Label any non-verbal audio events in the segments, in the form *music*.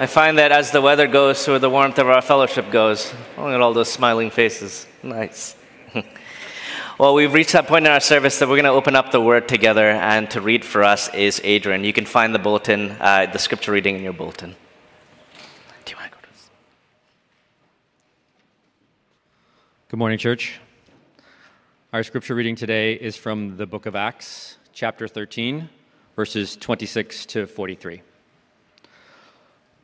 I find that as the weather goes, so the warmth of our fellowship goes. Look at all those smiling faces. Nice. *laughs* well, we've reached that point in our service that we're going to open up the word together, and to read for us is Adrian. You can find the bulletin, uh, the scripture reading in your bulletin. Do you want to go to this? Good morning, church. Our scripture reading today is from the book of Acts, chapter 13, verses 26 to 43.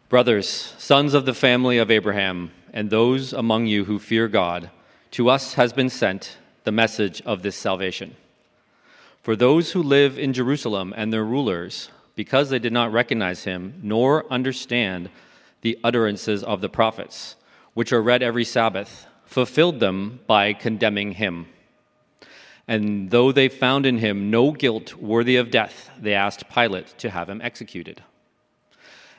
Brothers, sons of the family of Abraham, and those among you who fear God, to us has been sent the message of this salvation. For those who live in Jerusalem and their rulers, because they did not recognize him nor understand the utterances of the prophets, which are read every Sabbath, fulfilled them by condemning him. And though they found in him no guilt worthy of death, they asked Pilate to have him executed.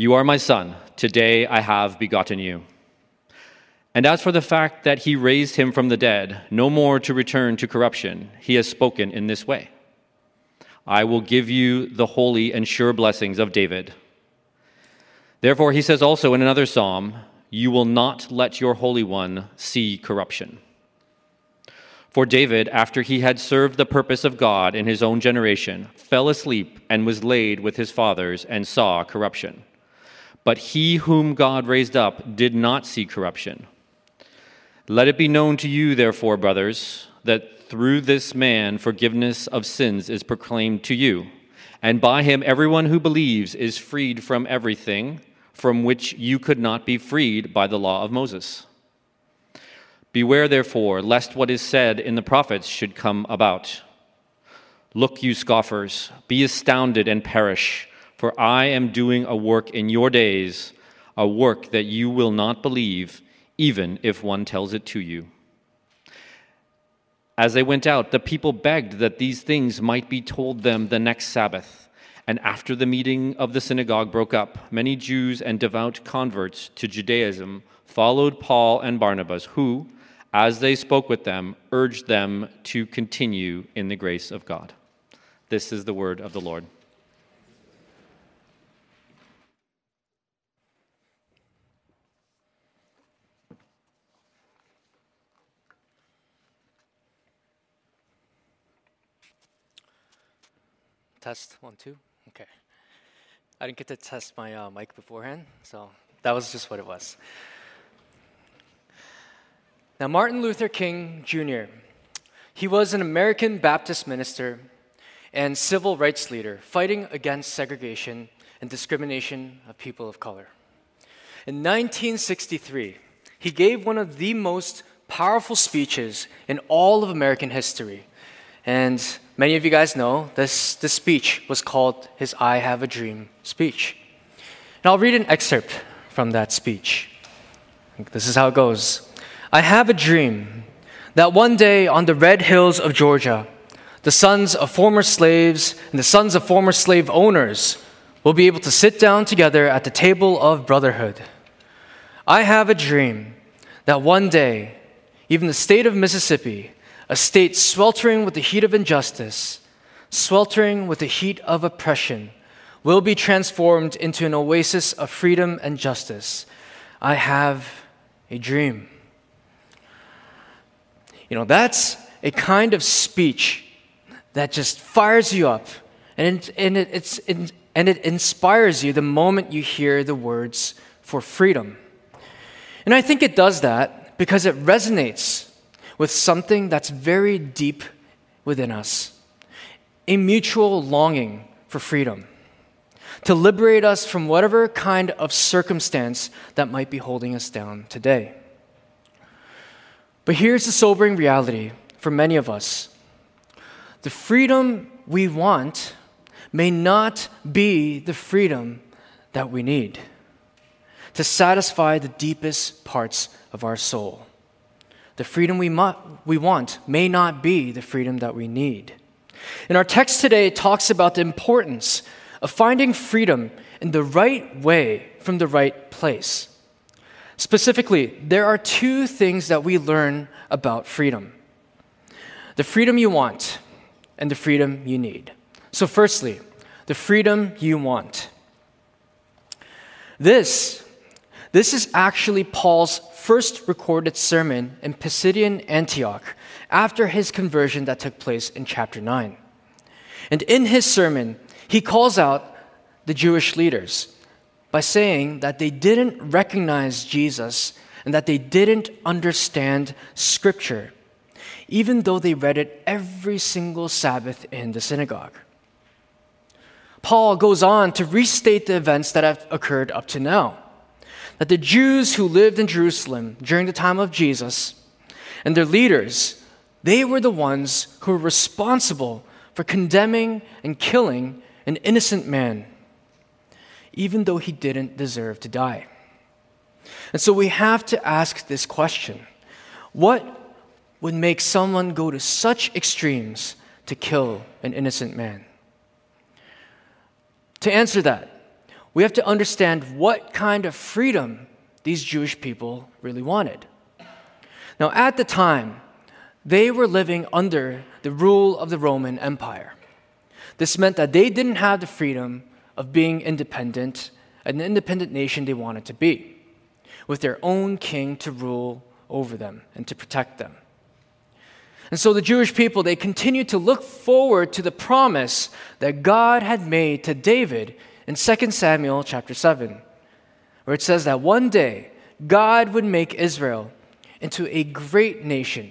You are my son. Today I have begotten you. And as for the fact that he raised him from the dead, no more to return to corruption, he has spoken in this way I will give you the holy and sure blessings of David. Therefore, he says also in another psalm, You will not let your Holy One see corruption. For David, after he had served the purpose of God in his own generation, fell asleep and was laid with his fathers and saw corruption. But he whom God raised up did not see corruption. Let it be known to you, therefore, brothers, that through this man forgiveness of sins is proclaimed to you. And by him, everyone who believes is freed from everything from which you could not be freed by the law of Moses. Beware, therefore, lest what is said in the prophets should come about. Look, you scoffers, be astounded and perish. For I am doing a work in your days, a work that you will not believe, even if one tells it to you. As they went out, the people begged that these things might be told them the next Sabbath. And after the meeting of the synagogue broke up, many Jews and devout converts to Judaism followed Paul and Barnabas, who, as they spoke with them, urged them to continue in the grace of God. This is the word of the Lord. Test one, two. Okay. I didn't get to test my uh, mic beforehand, so that was just what it was. Now, Martin Luther King Jr., he was an American Baptist minister and civil rights leader fighting against segregation and discrimination of people of color. In 1963, he gave one of the most powerful speeches in all of American history. And Many of you guys know this, this speech was called his I Have a Dream speech. And I'll read an excerpt from that speech. This is how it goes I have a dream that one day on the red hills of Georgia, the sons of former slaves and the sons of former slave owners will be able to sit down together at the table of brotherhood. I have a dream that one day, even the state of Mississippi a state sweltering with the heat of injustice, sweltering with the heat of oppression, will be transformed into an oasis of freedom and justice. I have a dream. You know, that's a kind of speech that just fires you up and it, and it, it's, it, and it inspires you the moment you hear the words for freedom. And I think it does that because it resonates with something that's very deep within us a mutual longing for freedom, to liberate us from whatever kind of circumstance that might be holding us down today. But here's the sobering reality for many of us the freedom we want may not be the freedom that we need. to satisfy the deepest parts of our soul. The freedom we, mu- we want may not be the freedom that we need. And our text today talks about the importance of finding freedom in the right way from the right place. Specifically, there are two things that we learn about freedom the freedom you want and the freedom you need. So, firstly, the freedom you want. This, this is actually Paul's first recorded sermon in Pisidian Antioch after his conversion that took place in chapter 9. And in his sermon, he calls out the Jewish leaders by saying that they didn't recognize Jesus and that they didn't understand Scripture, even though they read it every single Sabbath in the synagogue. Paul goes on to restate the events that have occurred up to now. That the Jews who lived in Jerusalem during the time of Jesus and their leaders, they were the ones who were responsible for condemning and killing an innocent man, even though he didn't deserve to die. And so we have to ask this question What would make someone go to such extremes to kill an innocent man? To answer that, we have to understand what kind of freedom these Jewish people really wanted. Now, at the time, they were living under the rule of the Roman Empire. This meant that they didn't have the freedom of being independent, an independent nation they wanted to be, with their own king to rule over them and to protect them. And so the Jewish people, they continued to look forward to the promise that God had made to David in 2 Samuel chapter 7, where it says that one day God would make Israel into a great nation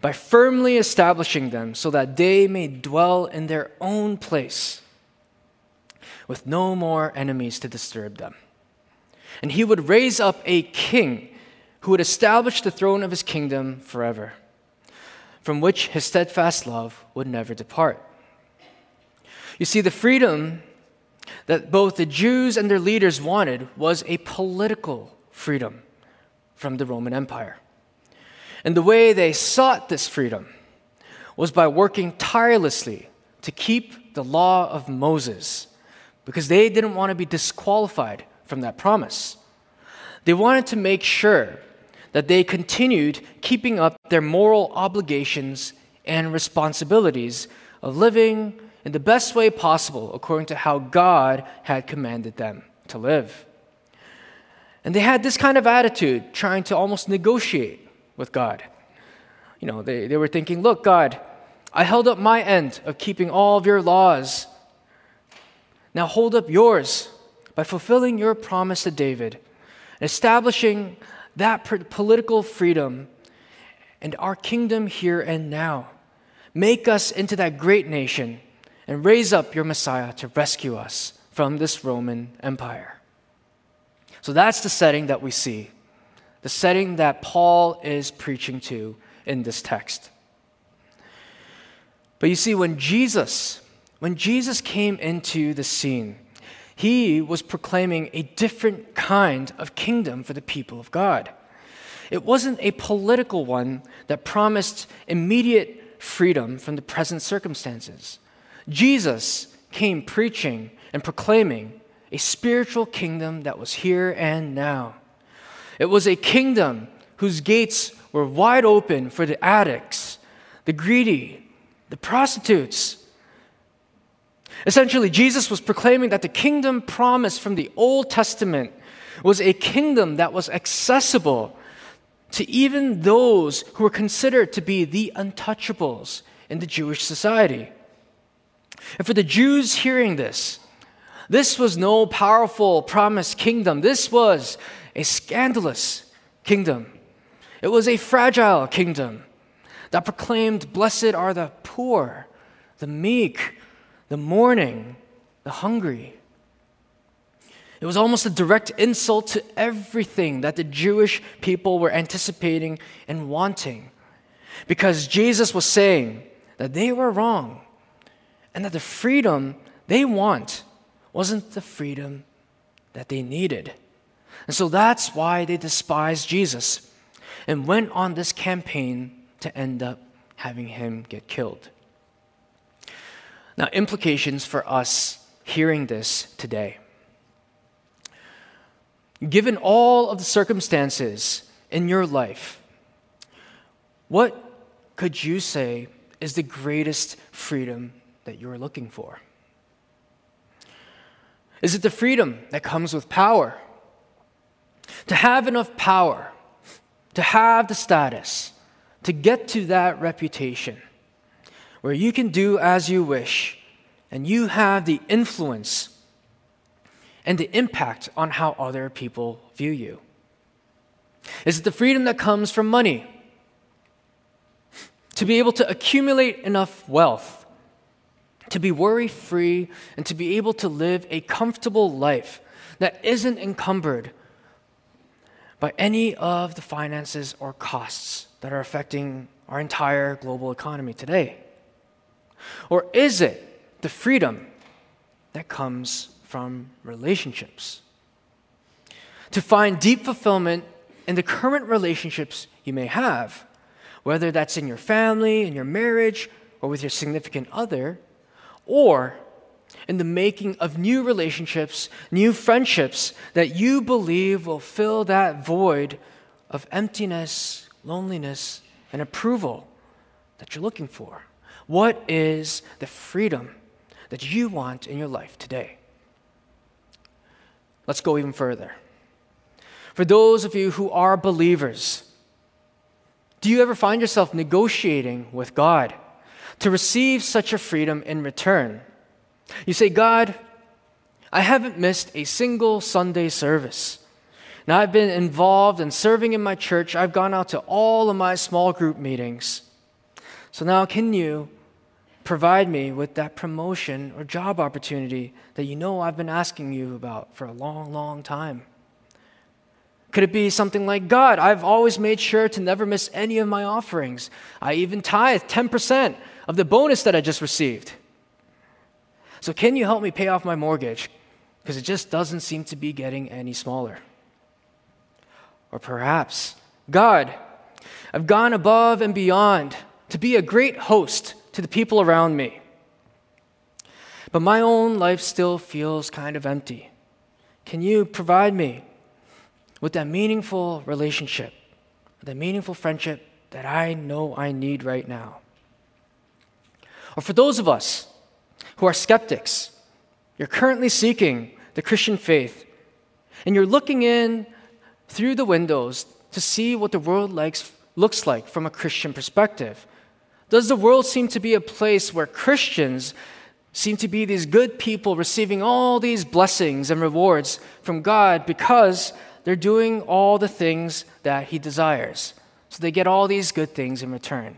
by firmly establishing them so that they may dwell in their own place with no more enemies to disturb them. And he would raise up a king who would establish the throne of his kingdom forever from which his steadfast love would never depart. You see, the freedom that both the Jews and their leaders wanted was a political freedom from the Roman Empire. And the way they sought this freedom was by working tirelessly to keep the law of Moses, because they didn't want to be disqualified from that promise. They wanted to make sure that they continued keeping up their moral obligations and responsibilities of living in the best way possible according to how God had commanded them to live. And they had this kind of attitude, trying to almost negotiate with God. You know, they, they were thinking, look, God, I held up my end of keeping all of your laws. Now hold up yours by fulfilling your promise to David, establishing that political freedom and our kingdom here and now. Make us into that great nation and raise up your Messiah to rescue us from this Roman Empire. So that's the setting that we see, the setting that Paul is preaching to in this text. But you see, when Jesus, when Jesus came into the scene, he was proclaiming a different kind of kingdom for the people of God. It wasn't a political one that promised immediate freedom from the present circumstances. Jesus came preaching and proclaiming a spiritual kingdom that was here and now. It was a kingdom whose gates were wide open for the addicts, the greedy, the prostitutes, Essentially, Jesus was proclaiming that the kingdom promised from the Old Testament was a kingdom that was accessible to even those who were considered to be the untouchables in the Jewish society. And for the Jews hearing this, this was no powerful promised kingdom. This was a scandalous kingdom. It was a fragile kingdom that proclaimed, Blessed are the poor, the meek, the mourning, the hungry. It was almost a direct insult to everything that the Jewish people were anticipating and wanting. Because Jesus was saying that they were wrong and that the freedom they want wasn't the freedom that they needed. And so that's why they despised Jesus and went on this campaign to end up having him get killed. Now, implications for us hearing this today. Given all of the circumstances in your life, what could you say is the greatest freedom that you're looking for? Is it the freedom that comes with power? To have enough power, to have the status, to get to that reputation where you can do as you wish and you have the influence and the impact on how other people view you? Is it the freedom that comes from money? To be able to accumulate enough wealth, to be worry free, and to be able to live a comfortable life that isn't encumbered by any of the finances or costs that are affecting our entire global economy today? Or is it the freedom that comes from relationships? To find deep fulfillment in the current relationships you may have, whether that's in your family, in your marriage, or with your significant other, or in the making of new relationships, new friendships that you believe will fill that void of emptiness, loneliness, and approval that you're looking for. What is the freedom that you want in your life today? Let's go even further. For those of you who are believers, do you ever find yourself negotiating with God to receive such a freedom in return? You say, God, I haven't missed a single Sunday service. Now, I've been involved in serving in my church. I've gone out to all of my small group meetings. So now, can you provide me with that promotion or job opportunity that you know I've been asking you about for a long, long time? Could it be something like, God, I've always made sure to never miss any of my offerings. I even tithe 10% of the bonus that I just received. So, can you help me pay off my mortgage? Because it just doesn't seem to be getting any smaller. Or perhaps, God, I've gone above and beyond to be a great host to the people around me. But my own life still feels kind of empty. Can you provide me with that meaningful relationship, that meaningful friendship that I know I need right now? Or for those of us who are skeptics, you're currently seeking the Christian faith, and you're looking in through the windows to see what the world likes, looks like from a Christian perspective. Does the world seem to be a place where Christians seem to be these good people receiving all these blessings and rewards from God because they're doing all the things that He desires? So they get all these good things in return.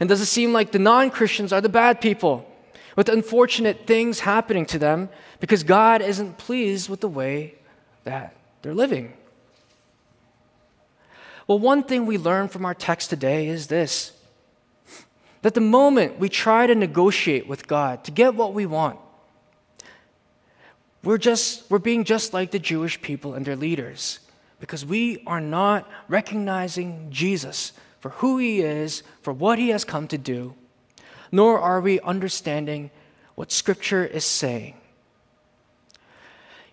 And does it seem like the non Christians are the bad people with unfortunate things happening to them because God isn't pleased with the way that they're living? Well, one thing we learn from our text today is this that the moment we try to negotiate with God to get what we want, we're just we're being just like the Jewish people and their leaders because we are not recognizing Jesus for who he is, for what he has come to do, nor are we understanding what scripture is saying.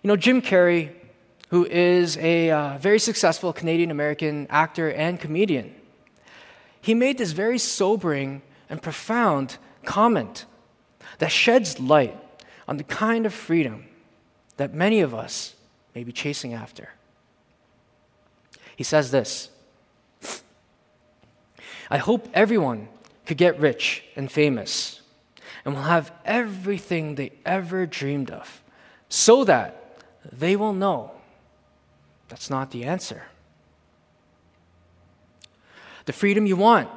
You know, Jim Carrey, who is a uh, very successful Canadian American actor and comedian, he made this very sobering and profound comment that sheds light on the kind of freedom that many of us may be chasing after. He says this I hope everyone could get rich and famous and will have everything they ever dreamed of so that they will know that's not the answer. The freedom you want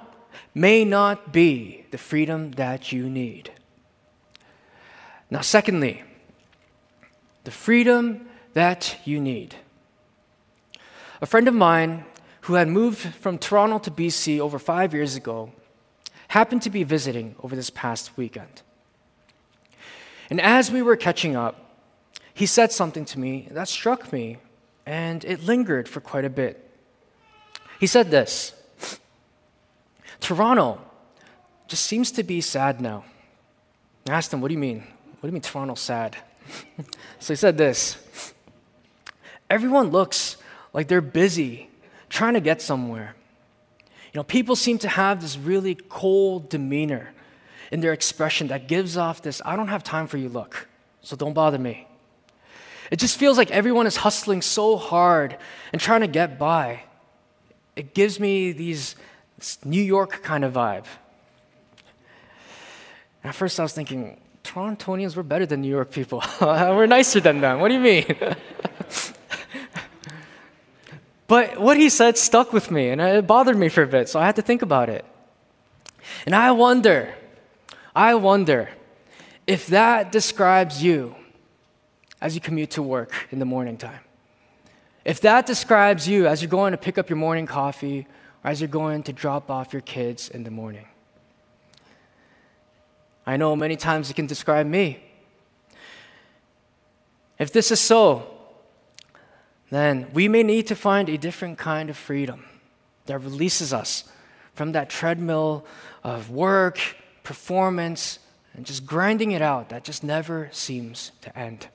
may not be the freedom that you need. Now, secondly, the freedom that you need. A friend of mine who had moved from Toronto to BC over five years ago happened to be visiting over this past weekend. And as we were catching up, he said something to me that struck me and it lingered for quite a bit. He said this Toronto just seems to be sad now. I asked him, What do you mean? What do you mean Toronto's sad? *laughs* so he said this Everyone looks like they're busy trying to get somewhere. You know, people seem to have this really cold demeanor in their expression that gives off this I don't have time for you look, so don't bother me. It just feels like everyone is hustling so hard and trying to get by. It gives me these New York kind of vibe. At first I was thinking, Torontonians, we're better than New York people. *laughs* we're nicer than them. What do you mean? *laughs* but what he said stuck with me and it bothered me for a bit, so I had to think about it. And I wonder, I wonder if that describes you as you commute to work in the morning time. If that describes you as you're going to pick up your morning coffee or as you're going to drop off your kids in the morning. I know many times it can describe me. If this is so, then we may need to find a different kind of freedom that releases us from that treadmill of work, performance, and just grinding it out that just never seems to end.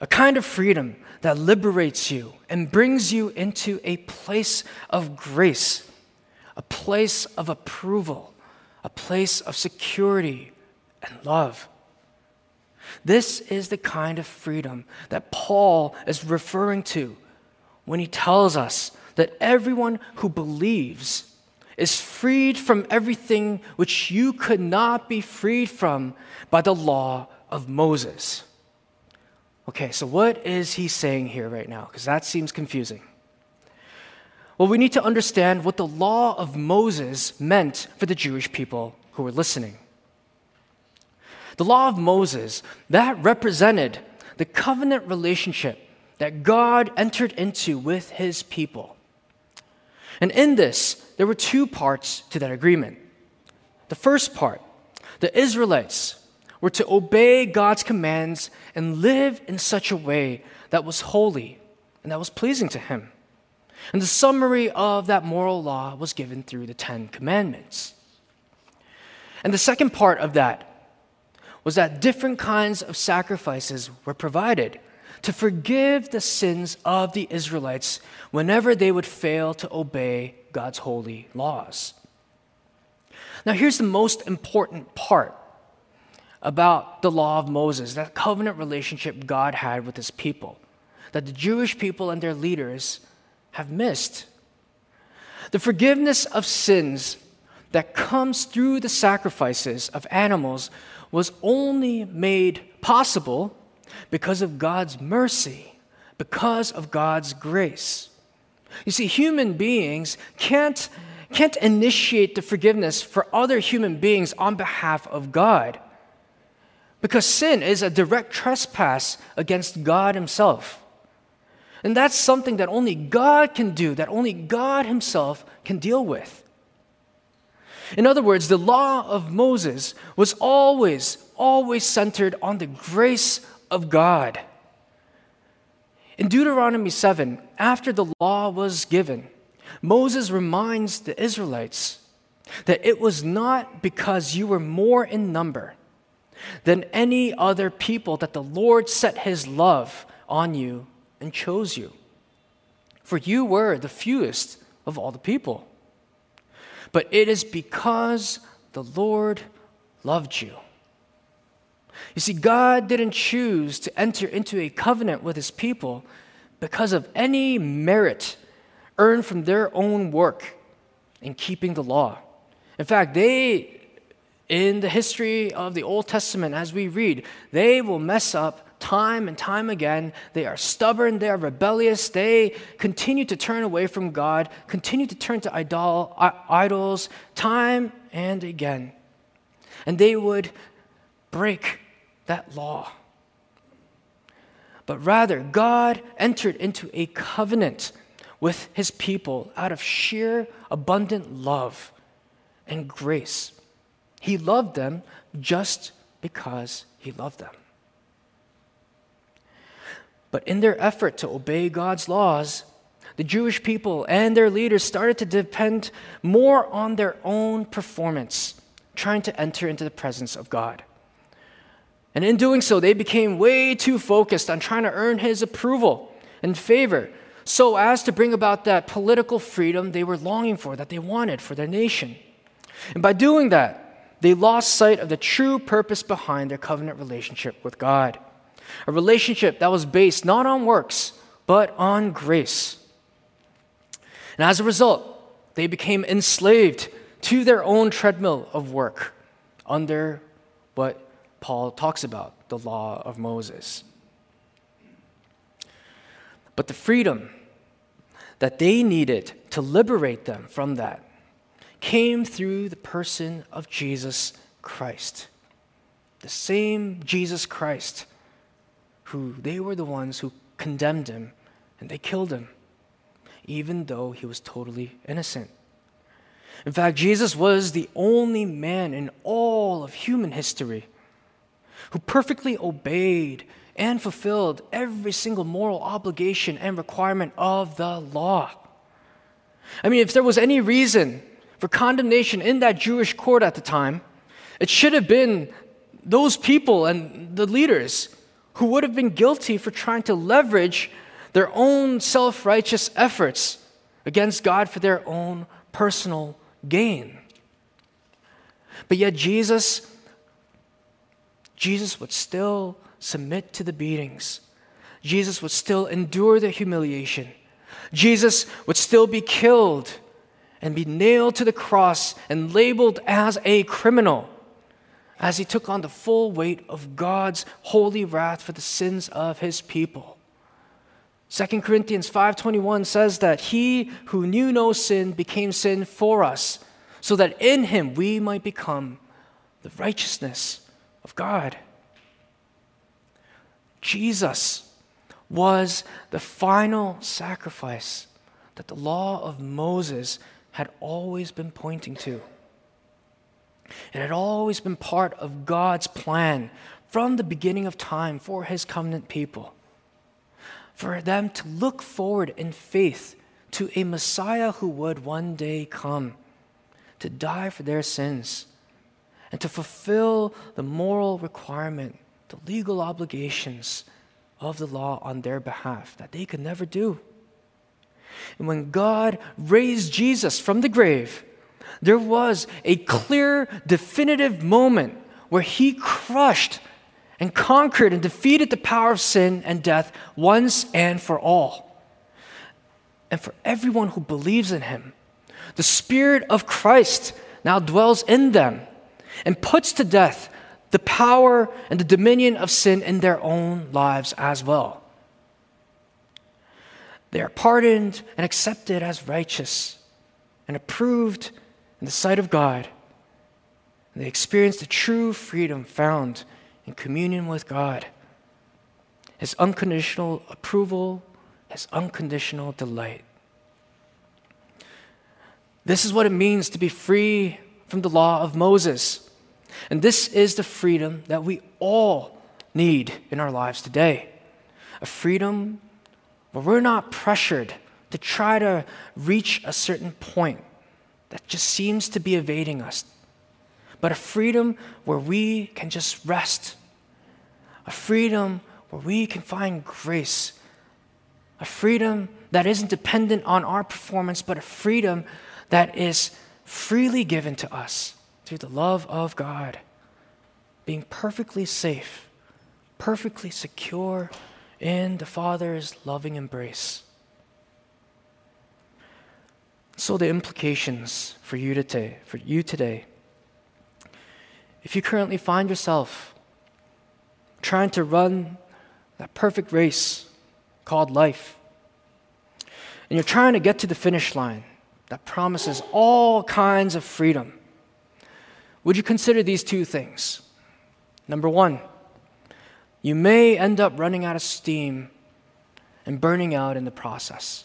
A kind of freedom that liberates you and brings you into a place of grace, a place of approval, a place of security and love. This is the kind of freedom that Paul is referring to when he tells us that everyone who believes is freed from everything which you could not be freed from by the law of Moses. Okay, so what is he saying here right now? Because that seems confusing. Well, we need to understand what the law of Moses meant for the Jewish people who were listening. The law of Moses, that represented the covenant relationship that God entered into with his people. And in this, there were two parts to that agreement. The first part, the Israelites were to obey God's commands and live in such a way that was holy and that was pleasing to Him. And the summary of that moral law was given through the Ten Commandments. And the second part of that was that different kinds of sacrifices were provided to forgive the sins of the Israelites whenever they would fail to obey God's holy laws. Now, here's the most important part about the law of Moses, that covenant relationship God had with his people, that the Jewish people and their leaders have missed. The forgiveness of sins that comes through the sacrifices of animals was only made possible because of God's mercy, because of God's grace. You see, human beings can't, can't initiate the forgiveness for other human beings on behalf of God. Because sin is a direct trespass against God Himself. And that's something that only God can do, that only God Himself can deal with. In other words, the law of Moses was always, always centered on the grace of God. In Deuteronomy 7, after the law was given, Moses reminds the Israelites that it was not because you were more in number than any other people that the Lord set his love on you and chose you. For you were the fewest of all the people. But it is because the Lord loved you. You see, God didn't choose to enter into a covenant with his people because of any merit earned from their own work in keeping the law. In fact, they in the history of the Old Testament, as we read, they will mess up time and time again. They are stubborn, they are rebellious, they continue to turn away from God, continue to turn to idol, idols time and again. And they would break that law. But rather, God entered into a covenant with his people out of sheer abundant love and grace. He loved them just because he loved them. But in their effort to obey God's laws, the Jewish people and their leaders started to depend more on their own performance, trying to enter into the presence of God. And in doing so, they became way too focused on trying to earn his approval and favor so as to bring about that political freedom they were longing for, that they wanted for their nation. And by doing that, they lost sight of the true purpose behind their covenant relationship with God. A relationship that was based not on works, but on grace. And as a result, they became enslaved to their own treadmill of work under what Paul talks about the law of Moses. But the freedom that they needed to liberate them from that came through the person of Jesus Christ. The same Jesus Christ who they were the ones who condemned him and they killed him, even though he was totally innocent. In fact, Jesus was the only man in all of human history who perfectly obeyed and fulfilled every single moral obligation and requirement of the law. I mean, if there was any reason for condemnation in that Jewish court at the time, it should have been those people and the leaders who would have been guilty for trying to leverage their own self righteous efforts against God for their own personal gain. But yet, Jesus, Jesus would still submit to the beatings. Jesus would still endure the humiliation. Jesus would still be killed and be nailed to the cross and labeled as a criminal as he took on the full weight of God's holy wrath for the sins of his people. 2 Corinthians 5:21 says that he who knew no sin became sin for us so that in him we might become the righteousness of God. Jesus was the final sacrifice that the law of Moses had always been pointing to. It had always been part of God's plan from the beginning of time for his covenant people. For them to look forward in faith to a Messiah who would one day come to die for their sins and to fulfill the moral requirement, the legal obligations of the law on their behalf that they could never do. And when God raised Jesus from the grave, there was a clear, definitive moment where he crushed and conquered and defeated the power of sin and death once and for all. And for everyone who believes in him, the Spirit of Christ now dwells in them and puts to death the power and the dominion of sin in their own lives as well. They are pardoned and accepted as righteous and approved in the sight of God. And they experience the true freedom found in communion with God, His unconditional approval, His unconditional delight. This is what it means to be free from the law of Moses. And this is the freedom that we all need in our lives today a freedom where we're not pressured to try to reach a certain point that just seems to be evading us, but a freedom where we can just rest, a freedom where we can find grace, a freedom that isn't dependent on our performance, but a freedom that is freely given to us through the love of God, being perfectly safe, perfectly secure in the Father's loving embrace. So the implications for you today, for you today. If you currently find yourself trying to run that perfect race called life, and you're trying to get to the finish line that promises all kinds of freedom, would you consider these two things? Number one, you may end up running out of steam and burning out in the process.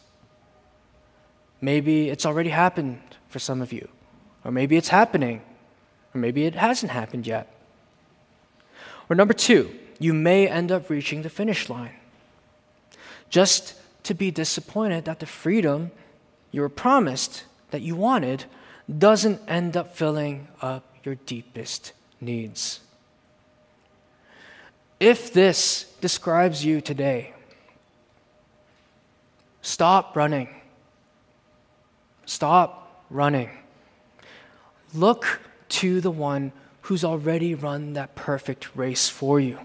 Maybe it's already happened for some of you, or maybe it's happening, or maybe it hasn't happened yet. Or number two, you may end up reaching the finish line, just to be disappointed that the freedom you were promised that you wanted doesn't end up filling up your deepest needs. If this describes you today, stop running. Stop running. Look to the one who's already run that perfect race for you,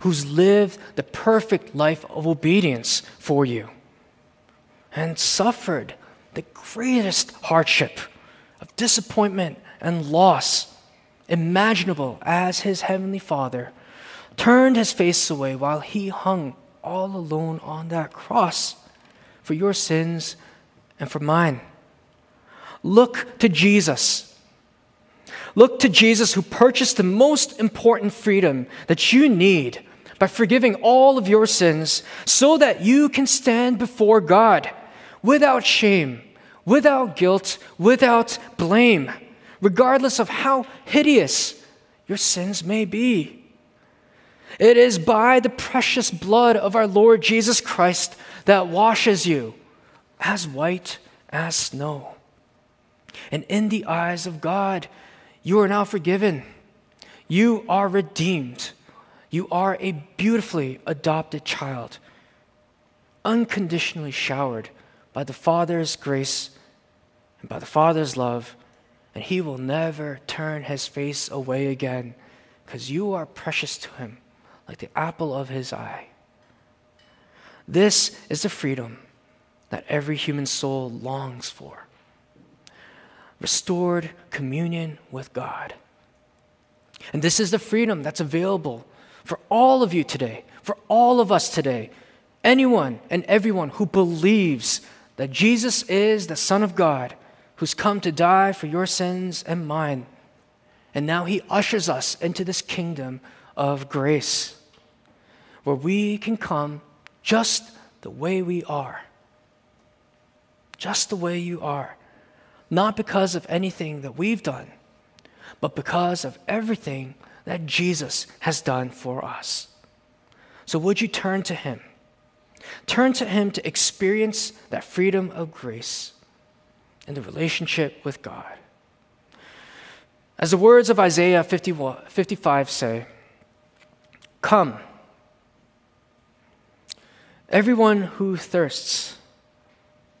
who's lived the perfect life of obedience for you, and suffered the greatest hardship of disappointment and loss imaginable as his heavenly Father, turned his face away while he hung all alone on that cross for your sins and for mine. Look to Jesus. Look to Jesus who purchased the most important freedom that you need by forgiving all of your sins so that you can stand before God without shame, without guilt, without blame, regardless of how hideous your sins may be. It is by the precious blood of our Lord Jesus Christ that washes you as white as snow. And in the eyes of God, you are now forgiven. You are redeemed. You are a beautifully adopted child, unconditionally showered by the Father's grace and by the Father's love, and He will never turn His face away again because you are precious to Him like the apple of His eye. This is the freedom that every human soul longs for restored communion with God. And this is the freedom that's available for all of you today, for all of us today, anyone and everyone who believes that Jesus is the Son of God who's come to die for your sins and mine. And now he ushers us into this kingdom of grace where we can come just the way we are. Just the way you are not because of anything that we've done, but because of everything that Jesus has done for us. So, would you turn to Him? Turn to Him to experience that freedom of grace and the relationship with God. As the words of Isaiah 50, 55 say, Come, everyone who thirsts,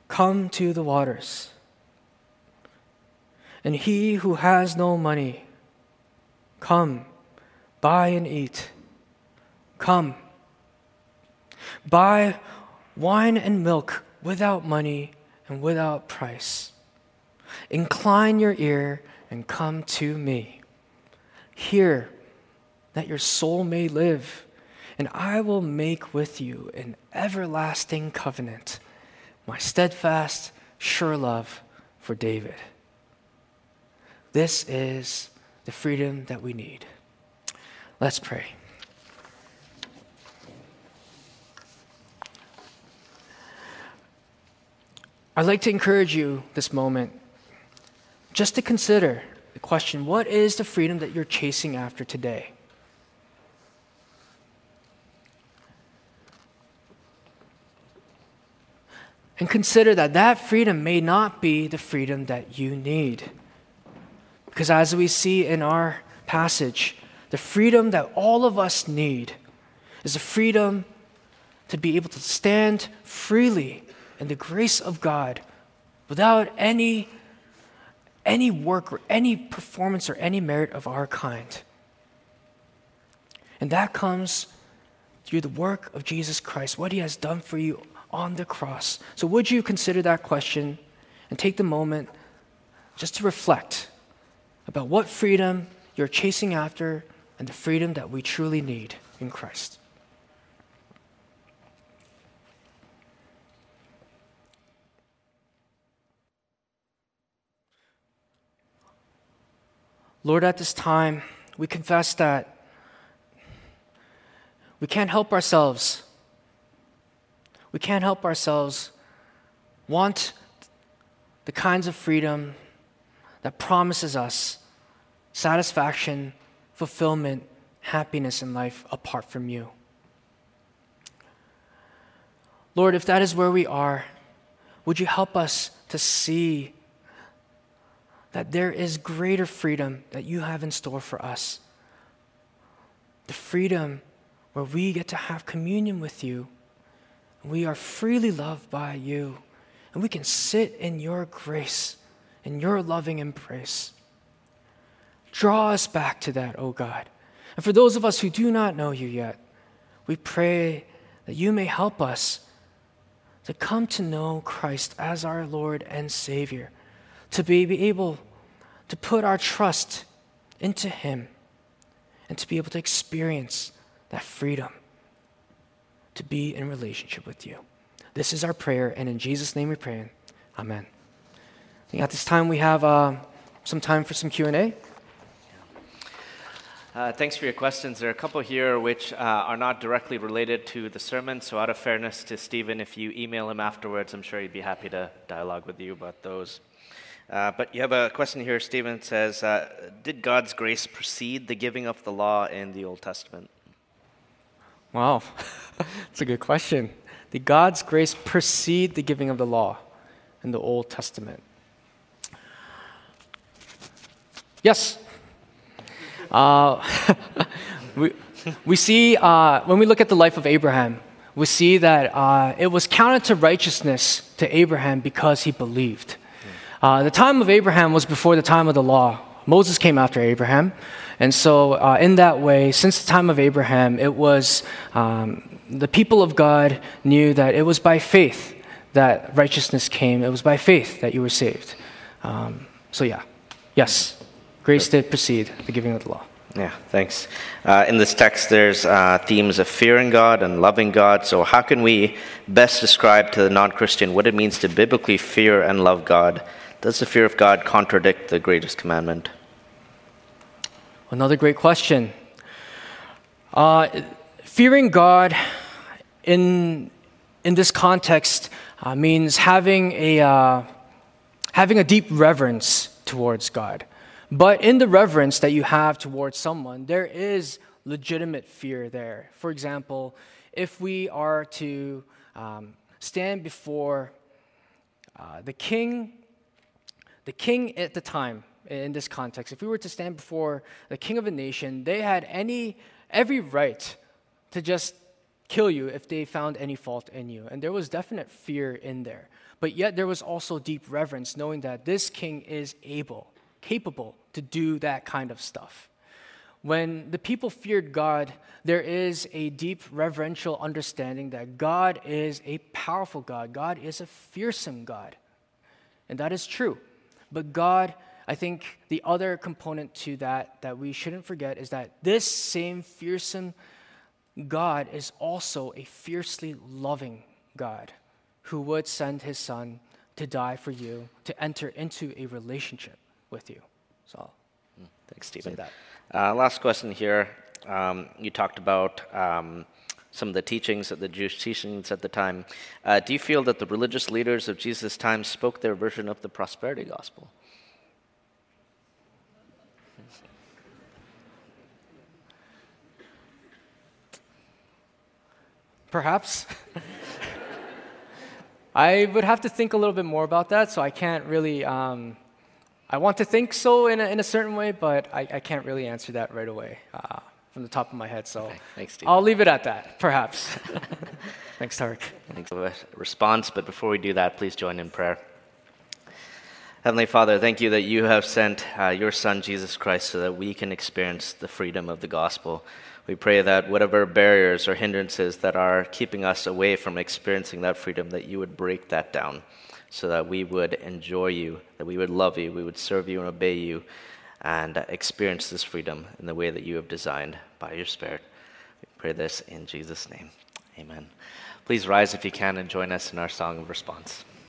come to the waters. And he who has no money, come, buy and eat. Come, buy wine and milk without money and without price. Incline your ear and come to me. Hear that your soul may live, and I will make with you an everlasting covenant, my steadfast, sure love for David. This is the freedom that we need. Let's pray. I'd like to encourage you this moment just to consider the question what is the freedom that you're chasing after today? And consider that that freedom may not be the freedom that you need. Because as we see in our passage, the freedom that all of us need is the freedom to be able to stand freely in the grace of God without any, any work or any performance or any merit of our kind. And that comes through the work of Jesus Christ, what he has done for you on the cross. So, would you consider that question and take the moment just to reflect about what freedom you're chasing after and the freedom that we truly need in Christ. Lord, at this time, we confess that we can't help ourselves. We can't help ourselves want the kinds of freedom that promises us satisfaction, fulfillment, happiness in life apart from you. Lord, if that is where we are, would you help us to see that there is greater freedom that you have in store for us? The freedom where we get to have communion with you. We are freely loved by you, and we can sit in your grace, in your loving embrace. Draw us back to that, O oh God. And for those of us who do not know you yet, we pray that you may help us to come to know Christ as our Lord and Savior, to be able to put our trust into Him, and to be able to experience that freedom to be in relationship with you. This is our prayer, and in Jesus' name we pray. Amen. At this time, we have uh, some time for some Q&A. Uh, thanks for your questions. There are a couple here which uh, are not directly related to the sermon. So, out of fairness to Stephen, if you email him afterwards, I'm sure he'd be happy to dialogue with you about those. Uh, but you have a question here. Stephen says, uh, "Did God's grace precede the giving of the law in the Old Testament?" Wow, *laughs* that's a good question. Did God's grace precede the giving of the law in the Old Testament? Yes. Uh, *laughs* we, we see, uh, when we look at the life of Abraham, we see that uh, it was counted to righteousness to Abraham because he believed. Uh, the time of Abraham was before the time of the law. Moses came after Abraham. And so, uh, in that way, since the time of Abraham, it was um, the people of God knew that it was by faith that righteousness came. It was by faith that you were saved. Um, so, yeah, yes. Grace did precede the giving of the law. Yeah, thanks. Uh, in this text, there's uh, themes of fearing God and loving God. So, how can we best describe to the non Christian what it means to biblically fear and love God? Does the fear of God contradict the greatest commandment? Another great question. Uh, fearing God in, in this context uh, means having a, uh, having a deep reverence towards God. But in the reverence that you have towards someone, there is legitimate fear there. For example, if we are to um, stand before uh, the king, the king at the time, in this context, if we were to stand before the king of a nation, they had any every right to just kill you if they found any fault in you. And there was definite fear in there. But yet there was also deep reverence, knowing that this king is able capable to do that kind of stuff. When the people feared God, there is a deep reverential understanding that God is a powerful God, God is a fearsome God. And that is true. But God, I think the other component to that that we shouldn't forget is that this same fearsome God is also a fiercely loving God who would send his son to die for you, to enter into a relationship with you. So, hmm, thanks, Stephen. That. Uh, last question here. Um, you talked about um, some of the teachings, of the Jewish teachings at the time. Uh, do you feel that the religious leaders of Jesus' time spoke their version of the prosperity gospel? Perhaps. *laughs* I would have to think a little bit more about that, so I can't really um, I want to think so in a, in a certain way, but I, I can't really answer that right away uh, from the top of my head. So okay. Thanks, I'll leave it at that, perhaps. *laughs* Thanks, Tarek. Thanks for the response. But before we do that, please join in prayer. Heavenly Father, thank you that you have sent uh, your Son, Jesus Christ, so that we can experience the freedom of the gospel. We pray that whatever barriers or hindrances that are keeping us away from experiencing that freedom, that you would break that down so that we would enjoy you, that we would love you, we would serve you and obey you, and experience this freedom in the way that you have designed by your Spirit. We pray this in Jesus' name. Amen. Please rise if you can and join us in our song of response.